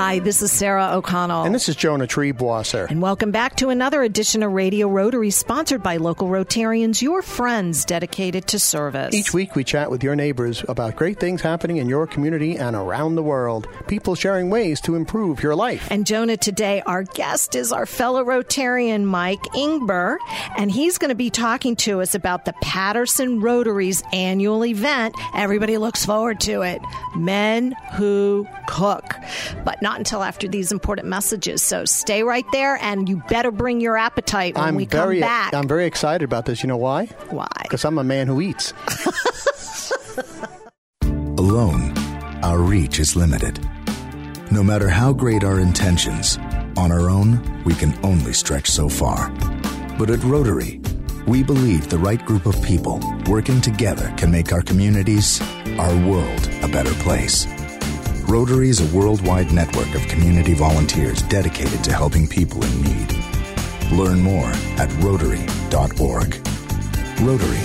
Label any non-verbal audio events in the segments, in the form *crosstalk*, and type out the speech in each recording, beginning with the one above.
Hi, this is Sarah O'Connell. And this is Jonah Triebwasser. And welcome back to another edition of Radio Rotary, sponsored by local Rotarians, your friends dedicated to service. Each week we chat with your neighbors about great things happening in your community and around the world. People sharing ways to improve your life. And Jonah, today our guest is our fellow Rotarian, Mike Ingber, and he's going to be talking to us about the Patterson Rotary's annual event. Everybody looks forward to it. Men Who Cook. But not until after these important messages. So stay right there, and you better bring your appetite when I'm we very, come back. I'm very excited about this. You know why? Why? Because I'm a man who eats. *laughs* Alone, our reach is limited. No matter how great our intentions, on our own, we can only stretch so far. But at Rotary, we believe the right group of people working together can make our communities, our world, a better place. Rotary is a worldwide network of community volunteers dedicated to helping people in need. Learn more at Rotary.org. Rotary,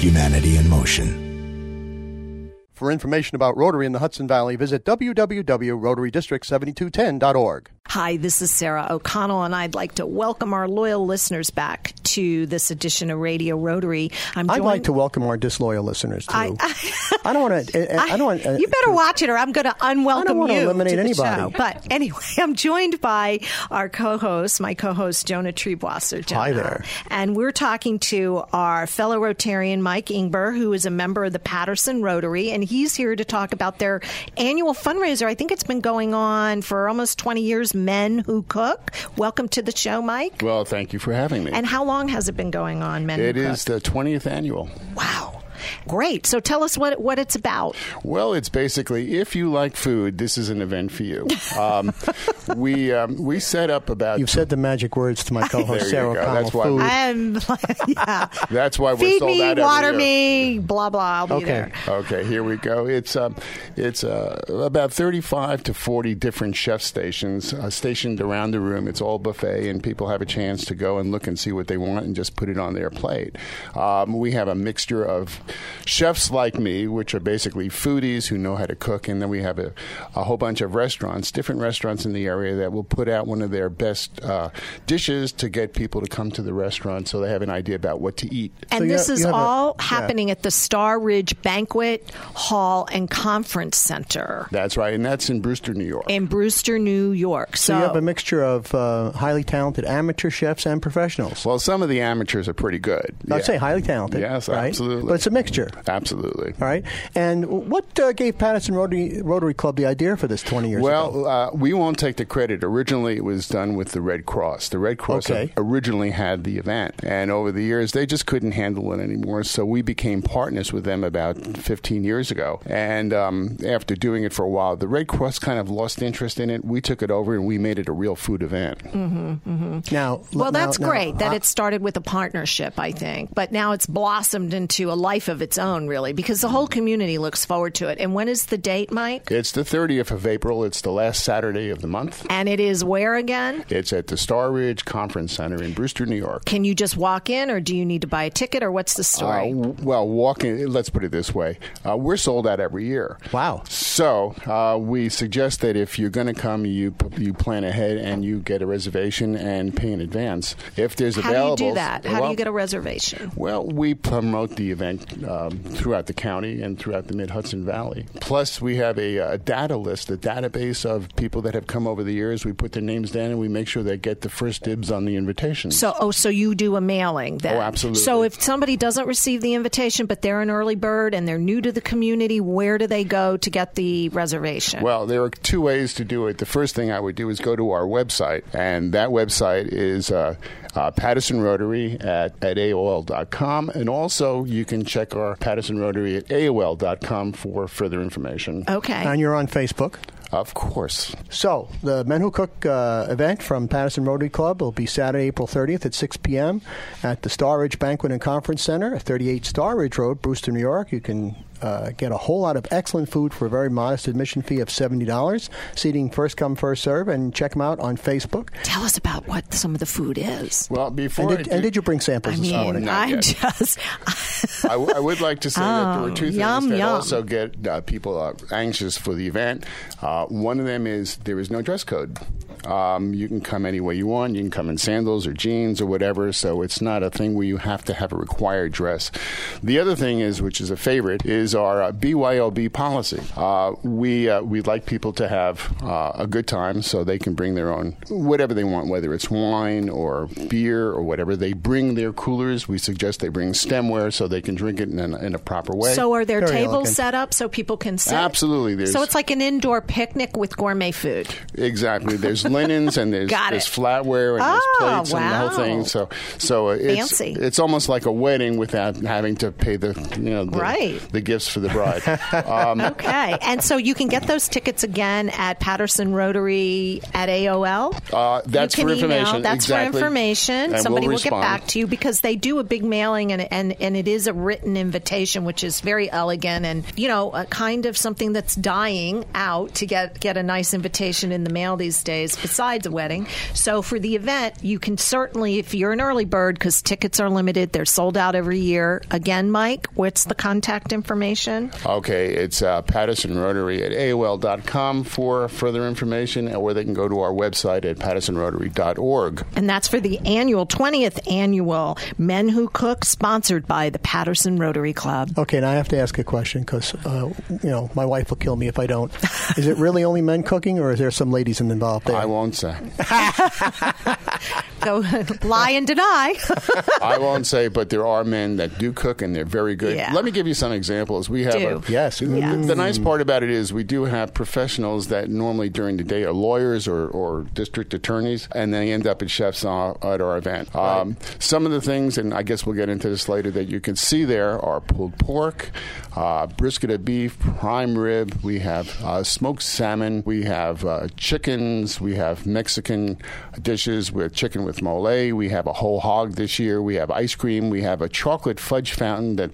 humanity in motion. For information about Rotary in the Hudson Valley, visit www.rotarydistrict7210.org. Hi, this is Sarah O'Connell, and I'd like to welcome our loyal listeners back to this edition of Radio Rotary. I'm I'd joined- like to welcome our disloyal listeners too. I- *laughs* I, don't want to. I, I don't want. uh, you better watch it, or I'm going to unwelcome wanna you eliminate to the anybody. show. But anyway, *laughs* I'm joined by our co-host, my co-host Jonah Triebwasser. Jonah. Hi there. And we're talking to our fellow Rotarian Mike Ingber, who is a member of the Patterson Rotary, and he's here to talk about their annual fundraiser. I think it's been going on for almost 20 years. Men Who Cook. Welcome to the show, Mike. Well, thank you for having me. And how long has it been going on, Men it is the 20th annual. wow. Great. So tell us what what it's about. Well, it's basically if you like food, this is an event for you. *laughs* Um, we um, we set up about. You've said the magic words to my *laughs* co-host Sarah go. O'Connell. That's why Food. I'm *laughs* yeah. that's why we're Feed sold me, out water me, blah blah. I'll be Okay. there. Okay, here we go. It's um, it's uh, about thirty-five to forty different chef stations uh, stationed around the room. It's all buffet, and people have a chance to go and look and see what they want and just put it on their plate. Um, we have a mixture of chefs like me, which are basically foodies who know how to cook, and then we have a, a whole bunch of restaurants, different restaurants in the area that will put out one of their best uh, dishes to get people to come to the restaurant so they have an idea about what to eat. And you this have- is you have a- all yeah. happening at the Star Ridge Banquet Hall and Conference Center That's right, and that's in Brewster, New York. in Brewster, New York. So, So you have a mixture of uh, highly talented amateur chefs and professionals. Well, some of the amateurs are pretty good. I'd Yeah. say highly talented. Yes, right? absolutely. But it's a mixture. Absolutely. All right. And what uh, gave Patterson Rotary, Rotary Club the idea for this 20 years ago? Well, uh, we won't take the credit. Originally, it was done with the Red Cross. The Red Cross Okay. originally had the event, and over the years, they just couldn't handle it anymore. So we became partners with them about 15 years ago. And um, after doing it for a while, the Red Cross kind of lost interest in it. We took it over, and we made it a real food event. now, well, now- that's now, great that I- it started with a partnership, I think, but now it's blossomed into a life of its own, really, because the whole community looks forward to it. And when is the date, Mike? It's the 30th of April. It's the last Saturday of the month. And it is where again? It's at the Star Ridge Conference Center in Brewster, New York. Can you just walk in, or do you need to buy a ticket, or what's the story? Uh, w- well, walking. Let's put it this way: uh, we're sold out every year. Wow. So uh, we suggest that if you're going to come, you you plan ahead and you get a reservation and pay in advance. If there's How do you do that? How do you get a reservation? Well, we promote the event um, throughout the county and throughout the Mid Hudson Valley. Plus, we have a, a data list, a database of people that have come over the years. We put their names down and we make sure they get the first dibs on the invitation. So, oh, so you do a mailing then? Oh, absolutely. So, if somebody doesn't receive the invitation, but they're an early bird and they're new to the community, where do they go to get the reservation? Well, there are two ways to do it. The first thing I would do is go to our website, and that website is uh, uh, Patterson Rotary at, at AOL.com. And also, you can check our Patterson Rotary at AOL.com for further information. okay. And you're on Facebook. Of course. So, the Men Who Cook uh, event from Patterson Rotary Club will be Saturday, April 30th at 6 p.m. at the Star Ridge Banquet and Conference Center, 38 Star Ridge Road, Brewster, New York. You can uh, get a whole lot of excellent food for a very modest admission fee of $70. Seating first come, first serve, and check them out on Facebook. Tell us about what some of the food is. Well, before And I did, do- and did you bring samples I this morning? I'm yet. just. *laughs* I, w- I would like to say that there were Oh, two things yum, that yum. also get uh, people uh, anxious for the event. Uh, one of them is there is no dress code. Um, you can come any way you want. You can come in sandals or jeans or whatever. So it's not a thing where you have to have a required dress. The other thing is, which is a favorite, is our uh, BYOB policy. Uh, we uh, we like people to have uh, a good time, so they can bring their own whatever they want, whether it's wine or beer or whatever. They bring their coolers. We suggest they bring stemware so they can drink it in a, in a proper way. So are there Very tables elegant. set up so people can sit? Absolutely, there's- So it's like an indoor picnic with gourmet food. Exactly. There's *laughs* linens and there's, there's flatware and Oh, there's plates and the whole thing. So so it's Fancy. it's almost like a wedding without having to pay the you know the, Right. the gifts for the bride. *laughs* um, Okay, and so you can get those tickets again at Patterson Rotary at AOL. Uh, that's you can email. information. That's Exactly. for information. And Somebody we'll will get back to you because they do a big mailing and, and and it is a written invitation, which is very elegant and you know a kind of something that's dying out to get get a nice invitation in the mail these days. Besides a wedding, so for the event, you can certainly if you're an early bird because tickets are limited, they're sold out every year. Again, Mike, what's the contact information? Okay, it's uh, Patterson Rotary at AOL.com for further information, or they can go to our website at pattersonrotary.org. And that's for the annual 20th annual Men Who Cook, sponsored by the Patterson Rotary Club. Okay, now I have to ask a question because uh, you know my wife will kill me if I don't. Is it really only men cooking, or is there some ladies involved there? I say. *laughs* Go *laughs* lie and deny. *laughs* I won't say, but there are men that do cook and they're very good. Yeah. Let me give you some examples. We have Do. a, Yes. The, the nice part about it is we do have professionals that normally during the day are lawyers or, or district attorneys, and they end up as chefs uh, at our event. Um, some of the things, and I guess we'll get into this later, that you can see there are pulled pork, uh, brisket of beef, prime rib. We have uh, smoked salmon. We have uh, chickens. We have Mexican dishes with chicken with mole. We have a whole hog this year. We have ice cream. We have a chocolate fudge fountain that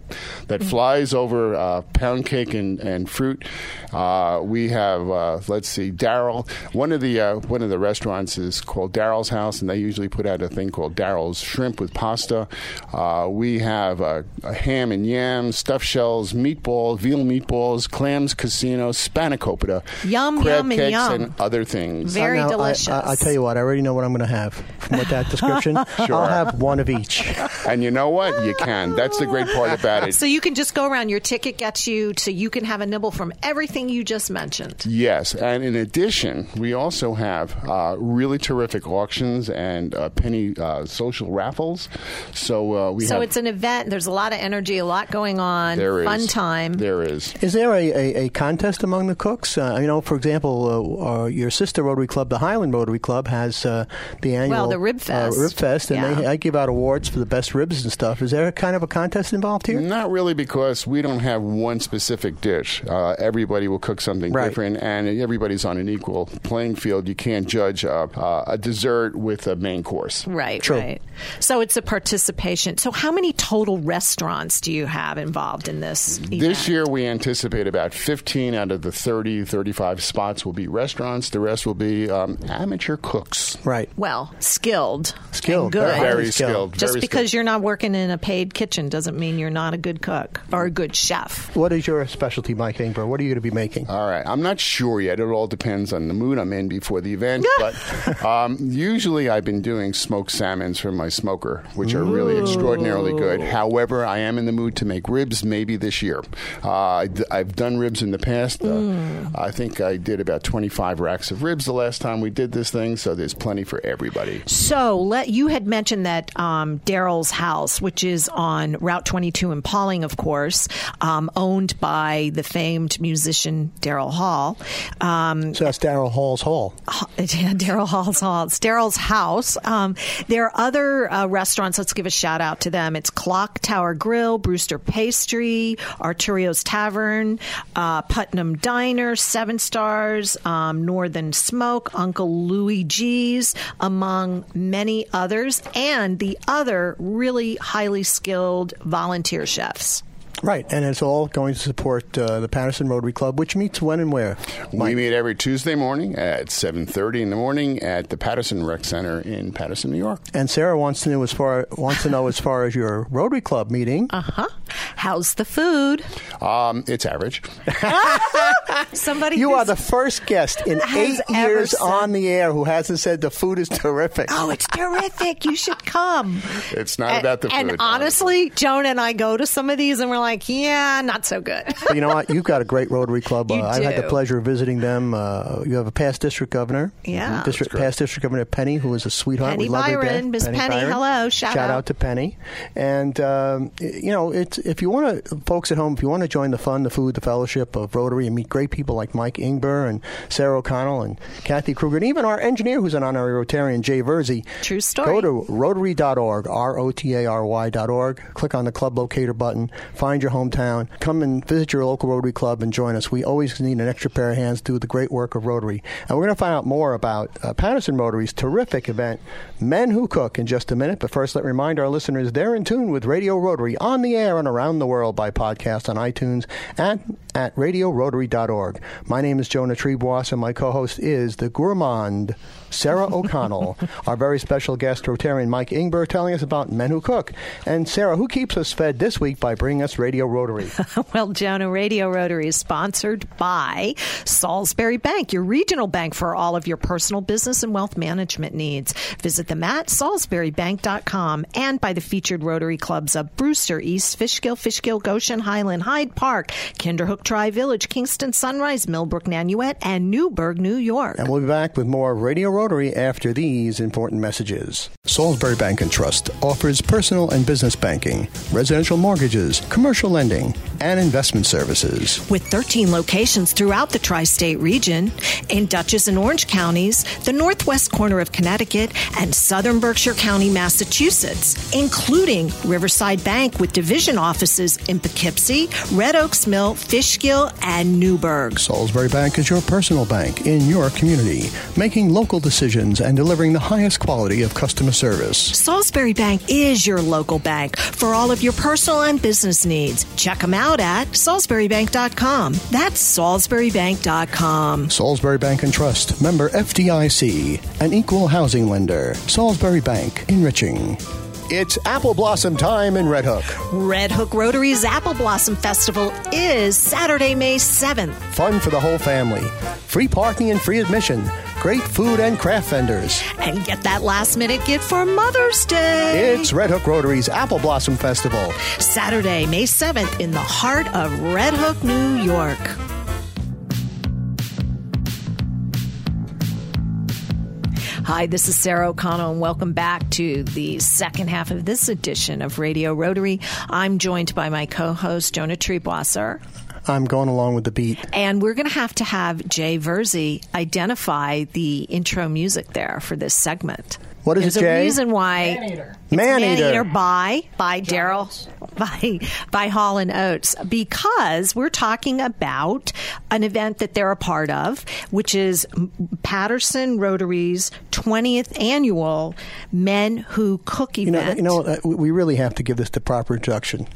that flies over uh, pound cake and, and fruit. Uh, we have uh, let's see, Daryl. One of the uh, one of the restaurants is called Daryl's House, and they usually put out a thing called Daryl's Shrimp with pasta. Uh, we have uh, a ham and yams, stuffed shells, meatballs, veal meatballs, clams, casino, spanakopita, Yum, crab yum, and cakes, yum. and other things. Very Now, I- delicious. I, I tell you what, I already know what I'm going to have from what that description. *laughs* sure. I'll have one of each. And you know what? You can. That's the great part about it. So you can just go around. Your ticket gets you, so you can have a nibble from everything you just mentioned. Yes, and in addition, we also have uh, really terrific auctions and uh, penny uh, social raffles. So uh, we So have. it's an event. There's a lot of energy, a lot going on. there is fun time. There is. Is there a, a, a contest among the cooks? Uh, you know, for example, uh, uh, your sister Rotary Club, the Highland Rotary Club, has uh, the annual Well, the Rib Fest. Uh, Rib Fest, and they I give out awards for the best ribs and stuff. Is there a kind of a contest involved here? Not really, because we don't have one specific dish. Uh, everybody will cook something Right. different, and everybody's on an equal playing field. You can't judge uh, uh, a dessert with a main course. Right, True. right. So it's a participation. So how many total restaurants do you have involved in this? This year, we anticipate about 15 out of the 30, 35 spots will be restaurants. The rest will be um, amateur cooks. Right. Well, skilled, Skilled, and good. very Very skilled. skilled. Just very because skilled. you're not working in a paid kitchen doesn't mean you're not a good cook or a good chef. What is your specialty, Mike Ingber? What are you going to be making? All right. I'm not sure yet. It all depends on the mood I'm in before the event. *laughs* but um, usually I've been doing smoked salmons from my smoker, which are really extraordinarily good. However, I am in the mood to make ribs maybe this year. Uh, I d- I've done ribs in the past. Uh, I think I did about 25 racks of ribs the last time we did this thing, so there's plenty for everybody. So let you had mentioned that um, Daryl's house, which is on Route 22 in Pawling, of course, um, owned by the famed musician Daryl Hall. Um, So that's Daryl Hall's Hall. *laughs* yeah, Daryl Hall's Hall. It's Daryl's house. Um, there are other uh, restaurants. Let's give a shout out to them. It's Clock Tower Grill, Brewster Pastry, Arturio's Tavern, uh, Putnam Diner, Seven Stars, um, Northern Smoke, Uncle Louie G's, among many others, and the other really highly skilled volunteer chefs. Right, and it's all going to support uh, the Patterson Rotary Club, which meets when and where. We meet every Tuesday morning at 7:30 in the morning at the Patterson Rec Center in Patterson, New York. And Sarah wants to know as far wants to know as far as your Rotary Club meeting. Uh huh. How's the food? Um, it's average. *laughs* Somebody. You are the first guest in eight years said- on the air who hasn't said the food is terrific. Oh, it's terrific! You should come. It's not And- about the food. And honestly, Joan and I go to some of these, and we're like, yeah, not so good. But you know what? You've got a great Rotary Club. Uh, I've had the pleasure of visiting them. Uh, you have a past district governor. Yeah. District, past district governor Penny, who is a sweetheart. Penny we love Byron. death. Miss Penny, Byron. hello. Shout out. out. to Penny. And, um, you know, it's, if you want to, folks at home, if you want to join the fun, the food, the fellowship of Rotary and meet great people like Mike Ingber and Sarah O'Connell and Kathy Kruger, and even our engineer who's an honorary Rotarian, Jay Verzi. True story. Go to rotary.org, R O T A R Y.org. Click on the club locator button, find your hometown, come and visit your local Rotary Club and join us. We always need an extra pair of hands to do the great work of Rotary. And we're going to find out more about uh, Patterson Rotary's terrific event, Men Who Cook, in just a minute. But first, let me remind our listeners they're in tune with Radio Rotary on the air and around the world by podcast on iTunes and at radiorotary.org. My name is Jonah Triebwasser, and my co host is the gourmand, Sarah *laughs* O'Connell, our very special guest, Rotarian Mike Ingber, telling us about Men Who Cook. And Sarah, who keeps us fed this week by bringing us Radio Rotary? *laughs* Well, Jonah Radio Rotary is sponsored by Salisbury Bank, your regional bank for all of your personal business and wealth management needs. Visit them at salisburybank.com and by the featured Rotary clubs of Brewster, East Fishkill, Fishkill, Goshen, Highland, Hyde Park, Kinderhook Tri Village, Kingston, Sunrise, Millbrook, Nanuet, and Newburgh, New York. And we'll be back with more Radio Rotary after these important messages. Salisbury Bank and Trust offers personal and business banking, residential mortgages, commercial lending, and investment services. With 13 locations throughout the tri state region, in Dutchess and Orange counties, the northwest corner of Connecticut, and southern Berkshire County, Massachusetts, including Riverside Bank with division offices in Poughkeepsie, Red Oaks Mill, Fishkill, and Newburgh. Salisbury Bank is your personal bank in your community, making local decisions and delivering the highest quality of customer service. Salisbury Bank is your local bank for all of your personal and business needs. Check them out at salisburybank.com. That's salisburybank.com. Salisbury Bank and Trust, member FDIC, an equal housing lender. Salisbury Bank, enriching. It's apple blossom time in Red Hook. Red Hook Rotary's Apple Blossom Festival is Saturday, May 7th. Fun for the whole family. Free parking and free admission. Great food and craft vendors. And get that last minute gift for Mother's Day. It's Red Hook Rotary's Apple Blossom Festival. Saturday, May 7th in the heart of Red Hook, New York. Hi, this is Sarah O'Connell, and welcome back to the second half of this edition of Radio Rotary. I'm joined by my co host, Jonah Triebwasser. I'm going along with the beat. And we're going to have to have Jay Verzi identify the intro music there for this segment. What is There's it, a reason why Maneater. it's Maneater. Maneater by by Daryl by by Hall and Oates because we're talking about an event that they're a part of, which is Patterson Rotary's 20th annual Men Who Cook You know, event. you know, uh, we- we really have to give this the proper introduction.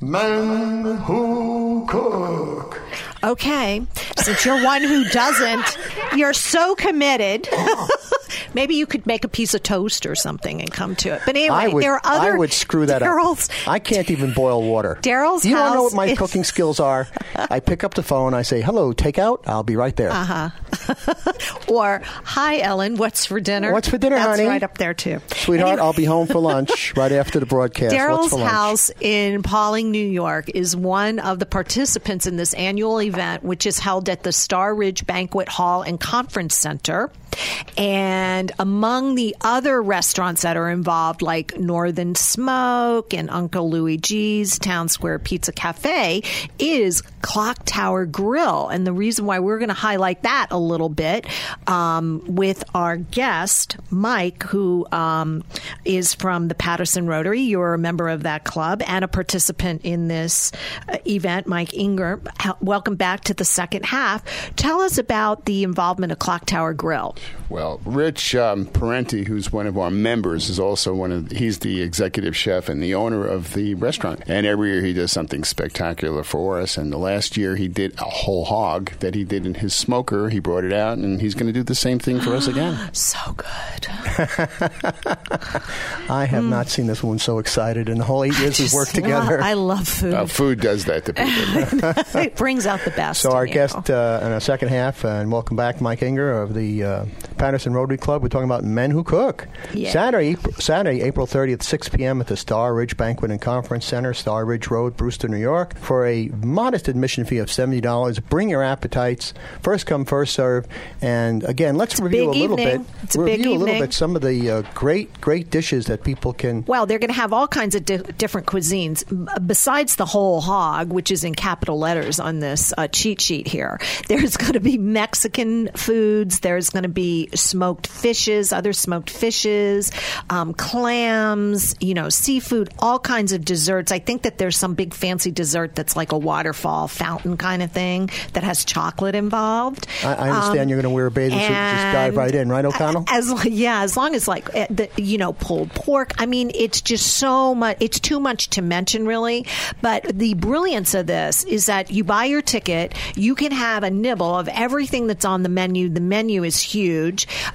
Men who cook. Okay, since you're one who doesn't, you're so committed. *laughs* Maybe you could make a piece of toast or something and come to it. But anyway, I would, there are other. I would screw that Daryl's, up. I can't even boil water. *laughs* Daryl's You to know what my is- cooking skills are? I pick up the phone. I say, "Hello, takeout." I'll be right there. Uh-huh. *laughs* or hi, Ellen. What's for dinner? What's for dinner, That's honey? right up there too, Sweetheart, Anyway, I'll be home for lunch right after the broadcast. Daryl's house in Pawling, New York, is one of the participants in this annual event, which is held at the Star Ridge Banquet Hall and Conference Center. And among the other restaurants that are involved, like Northern Smoke and Uncle Louie G's Town Square Pizza Cafe, is Clock Tower Grill. And the reason why we're going to highlight that a little bit um, with our guest, Mike, who um, is from the Patterson Rotary. You're a member of that club and a participant in this uh, event, Mike Ingber. Welcome back to the second half. Tell us about the involvement of Clock Tower Grill. Well, Rich Rich um, Parenti, who's one of our members, is also one of he's the executive chef and the owner of the restaurant. And every year he does something spectacular for us. And the last year he did a whole hog that he did in his smoker. He brought it out, and he's going to do the same thing for us *gasps* again. So good. *laughs* I have not seen this one so excited in the whole eight years we've Just worked love- together. I love food. Uh, food does that to people. *laughs* it brings out the best. So in our you. guest uh, in our second half, uh, and welcome back, Mike Ingber of the uh, Patterson Rotary Club. We're talking about men who cook. Saturday, April, Saturday, April 30th, 6 p.m. at the Star Ridge Banquet and Conference Center, Star Ridge Road, Brewster, New York, for a modest admission fee of seventy dollars. Bring your appetites. First come, first serve. And again, let's review a little evening. bit. It's a big review a little evening. bit some of the uh, great, great dishes that people can. Well, they're going to have all kinds of di- different cuisines besides the whole hog, which is in capital letters on this uh, cheat sheet here. There's going to be Mexican foods. There's going to be smoked fishes, other smoked fishes, um, clams, you know, seafood, all kinds of desserts. I think that there's some big fancy dessert that's like a waterfall fountain kind of thing that has chocolate involved. I, I understand Um, you're going to wear a bathing suit and just dive right in, right, O'Connell? As yeah, as long as like eh, the you know pulled pork. I mean, it's just so much. It's too much to mention, really. But the brilliance of this is that you buy your ticket, you can have a nibble of everything that's on the menu. The menu is huge.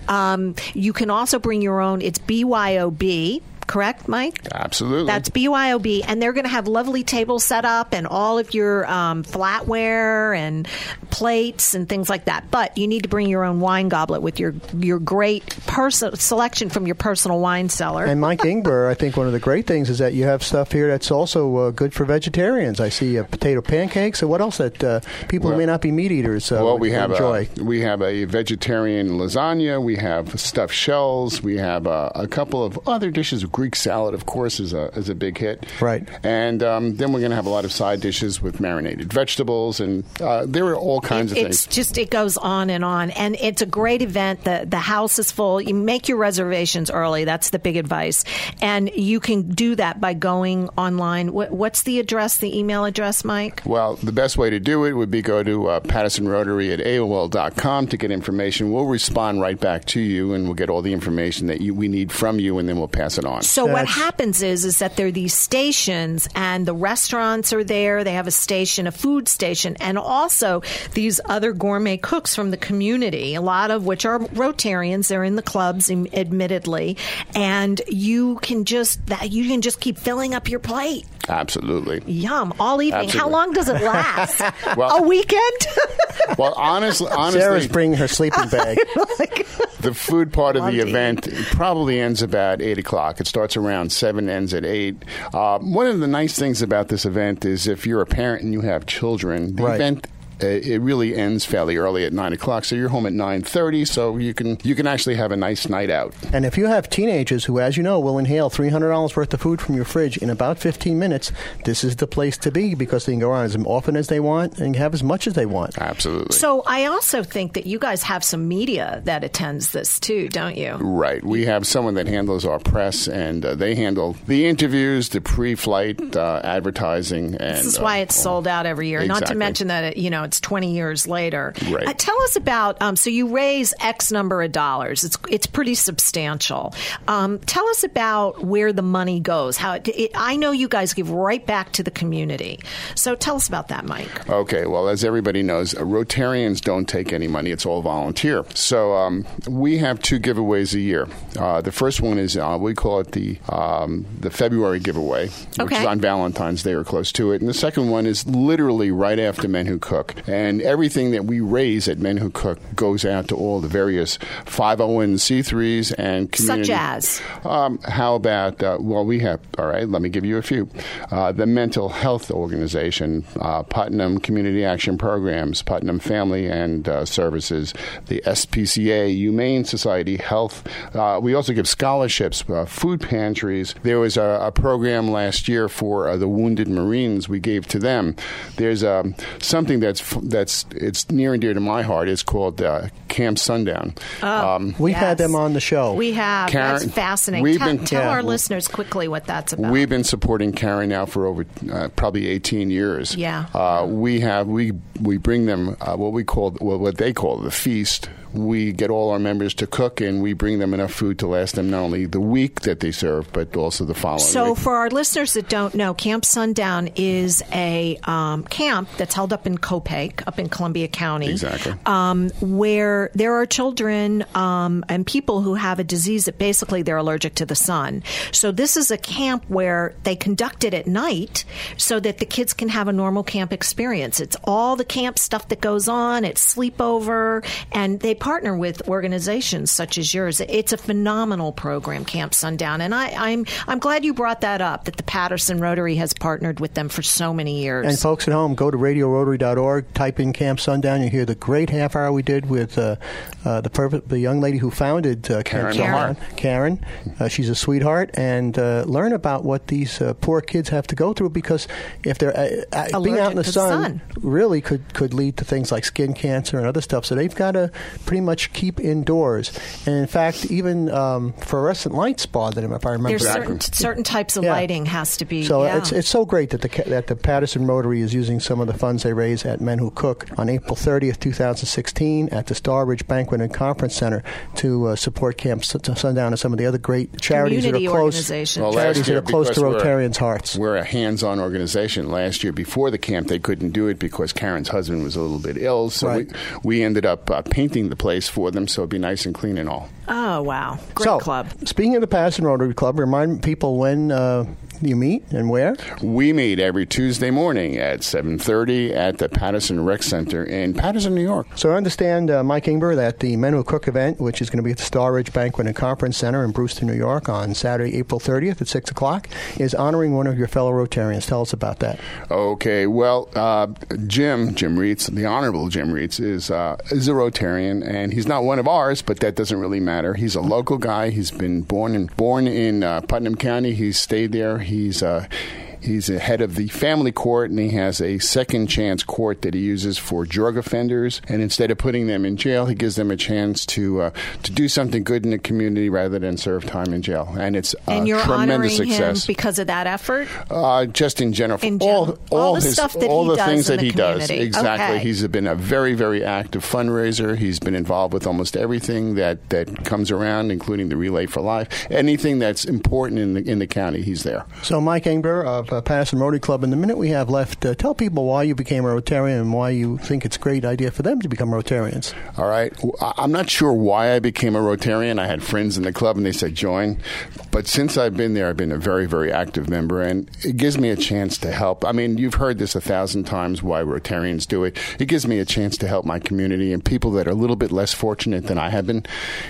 Um, you can also bring your own. It's BYOB. Correct, Mike? Absolutely. That's BYOB, and they're going to have lovely tables set up and all of your um, flatware and plates and things like that. But you need to bring your own wine goblet with your your great person selection from your personal wine cellar. And Mike Ingber, I think one of the great things is that you have stuff here that's also uh, good for vegetarians. I see uh, potato pancakes. And what else that uh, people who may not be meat eaters uh, well, we have enjoy? a we have a vegetarian lasagna. We have stuffed shells. We have uh, a couple of other dishes. Greek salad, of course, is a is a big hit. Right. And um, then we're going to have a lot of side dishes with marinated vegetables, and uh, there are all kinds of it's things. just it goes on and on and it's a great event the the house is full you make your reservations early that's the big advice and you can do that by going online what, what's the address the email address mike Well, the best way to do it would be go to uh, Patterson Rotary at AOL.com to get information. We'll respond right back to you, and we'll get all the information that you, we need from you, and then we'll pass it on. So what happens is is that there are these stations and the restaurants are there. They have a station, a food station, and also these other gourmet cooks from the community, a lot of which are Rotarians. They're in the clubs, admittedly, and you can just that you can just keep filling up your plate. Absolutely. Yum, all evening. How long does it last? *laughs* Well- a weekend? *laughs* Well, honestly, honestly, Sarah's bringing her sleeping bag. *laughs* The food part of the event probably ends about 8 o'clock. It starts around 7, ends at 8. Uh, one of the nice things about this event is if you're a parent and you have children, the Right. event. Uh, it really ends fairly early at nine o'clock, so you're home at nine thirty. So you can you can actually have a nice night out. and if you have teenagers who, as you know, will inhale $300 worth of food from your fridge in about 15 minutes, this is the place to be because they can go around as often as they want and have as much as they want. Absolutely. so I also think that you guys have some media that attends this too, don't you? Right. We have someone that handles our press, and uh, they handle the interviews, the pre-flight uh, advertising. And, This is why uh, it's sold out every year. Not to mention that it, you know it's 20 years later. Right. Uh, tell us about. Um, so you raise X number of dollars. It's it's pretty substantial. Um, tell us about where the money goes. How it, it, I know you guys give right back to the community. So tell us about that, Mike. Okay, well, as everybody knows, uh, Rotarians don't take any money. It's all volunteer. So um, we have two giveaways a year. Uh, the first one is uh, we call it the um, the February giveaway, which Okay. is on Valentine's Day or close to it. And the second one is literally right after Men Who Cook. And everything that we raise at Men Who Cook goes out to all the various 501c3s and community. Such as? Um, how about, uh, well, we have, all right, let me give you a few. Uh, the Mental Health Organization, uh, Putnam Community Action Programs, Putnam Family and uh, Services, the SPCA, Humane Society, Health. Uh, we also give scholarships, uh, food pantries. There was a, a program last year for uh, the wounded Marines we gave to them. There's um, something that's, that's it's near and dear to my heart. It's called uh, Camp Sundown. Um, We've had them on the show. We have. Karen, that's fascinating. we've tell been- tell yeah. our listeners quickly what that's about. We've been supporting Karen now for over uh, probably 18 years. Yeah. Uh, we have we we bring them uh, what we call well, what they call the feast. We get all our members to cook, and we bring them enough food to last them not only the week that they serve, but also the following. So, week. for our listeners that don't know, Camp Sundown is a um, camp that's held up in Copake, up in Columbia County. Exactly. Um, where there are children um, and people who have a disease that basically they're allergic to the sun. So, this is a camp where they conduct it at night so that the kids can have a normal camp experience. It's all the camp stuff that goes on, it's sleepover, and they partner with organizations such as yours. It's a phenomenal program, Camp Sundown, and I, I'm I'm glad you brought that up. That the Patterson Rotary has partnered with them for so many years. And folks at home, go to radiorotary.org, type in Camp Sundown. You hear the great half hour we did with uh, uh, the perfect, the young lady who founded uh, Camp Karen Sundown, Karen. Uh, she's a sweetheart, and uh, learn about what these uh, poor kids have to go through because if they're uh, uh, being out in the Allergic the sun, sun. really could could lead to things like skin cancer and other stuff. So they've got to pretty much keep indoors. And in fact, even um, fluorescent lights bother them, if I remember. There's correctly. certain certain types of Yeah. lighting has to be. So yeah. it's it's so great that the that the Patterson Rotary is using some of the funds they raise at Men Who Cook on April 30th, 2016, at the Star Ridge Banquet and Conference Center to uh, support Camp Sun- Sundown and some of the other great charities Community that are close. Well, charities last that are close to because we're- Rotarians' hearts. We're a hands-on organization. Last year, before the camp, they couldn't do it because Karen's husband was a little bit ill. So Right. we, we ended up uh, painting the place for them, so it'd be nice and clean and all. oh wow, great so, club. speaking of the Patterson Rotary Club, remind people when uh, you meet and where. We meet every Tuesday morning at 7:30 at the Patterson Rec Center in Patterson, New York. So I understand, uh, Mike Ingber, that the Men Who Cook event, which is going to be at the Star Ridge Banquet and Conference Center in Brewster, New York, on Saturday, April 30th at 6 o'clock, is honoring one of your fellow Rotarians. Tell us about that. Okay, well, uh, Jim, Jim Reitz, the Honorable Jim Reitz, is uh, is a Rotarian, and he's not one of ours, but that doesn't really matter. He's a local guy. He's been born in born in uh, Putnam County. He's stayed there. He's uh, He's the head of the family court, and he has a second chance court that he uses for drug offenders. And instead of putting them in jail, he gives them a chance to uh, to do something good in the community rather than serve time in jail. And it's a and you're honoring tremendous him success. because of that effort. Uh, just in general, In all general. all, All the his stuff that all he the does things in that the he does exactly. Okay. He's been a very very active fundraiser. He's been involved with almost everything that, that comes around, including the Relay for Life. Anything that's important in the in the county, he's there. So, Mike Ingber of uh, Patterson Rotary Club, in the minute we have left, uh, tell people why you became a Rotarian and why you think it's a great idea for them to become Rotarians. All right. I'm not sure why I became a Rotarian. I had friends in the club and they said join. But since I've been there, I've been a very, very active member and it gives me a chance to help. I mean, you've heard this a thousand times why Rotarians do it. It gives me a chance to help my community and people that are a little bit less fortunate than I have been.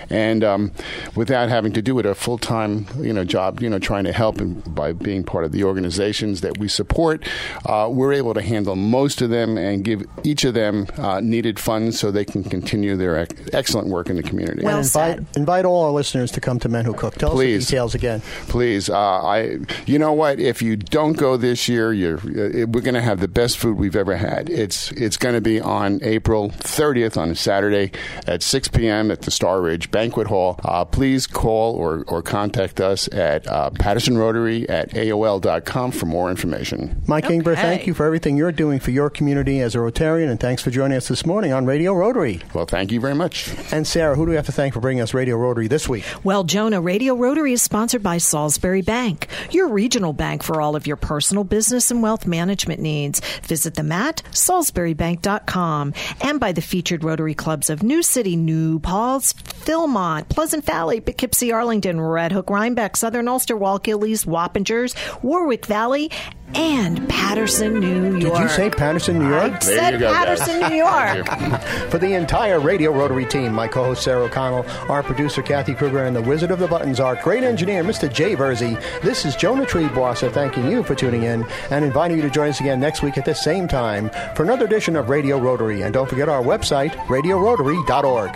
And um, without having to do it a full time, you know, job, you know, trying to help and by being part of the organizations that we support, uh, we're able to handle most of them and give each of them uh, needed funds so they can continue their ec- excellent work in the community. Well and invite, said. invite all our listeners to come to Men Who Cook. Tell us the details again. Please, uh, I. You know what? If you don't go this year, you're, uh, we're going to have the best food we've ever had. It's it's going to be on April 30th on a Saturday at 6 p.m. at the Star Ridge Banquet Hall. Uh, please call or, or contact us at uh, Patterson Rotary at AOL.com for more information. Mike Ingber, thank you for everything you're doing for your community as a Rotarian, and thanks for joining us this morning on Radio Rotary. Well, thank you very much. And Sarah, who do we have to thank for bringing us Radio Rotary this week? Well, Jonah, Radio Rotary is sponsored by Salisbury Bank, your regional bank for all of your personal business and wealth management needs. Visit them at salisburybank.com and by the featured Rotary clubs of New City, New Paltz, Philmont, Pleasant Valley, Poughkeepsie, Arlington, Red Hook, Rhinebeck, Southern Ulster, Wallkillies, Wappingers, Warwick Valley, and Patterson, New York. Did you say Patterson, New York? I There said you go, guys. Patterson, New York. *laughs* For the entire Radio Rotary team, my co-host Sarah O'Connell, our producer Kathy Kruger, and the Wizard of the Buttons, our great engineer Mr. Jay Verzi, this is Jonah Triebwasser thanking you for tuning in and inviting you to join us again next week at the same time for another edition of Radio Rotary. And don't forget our website, radiorotary.org.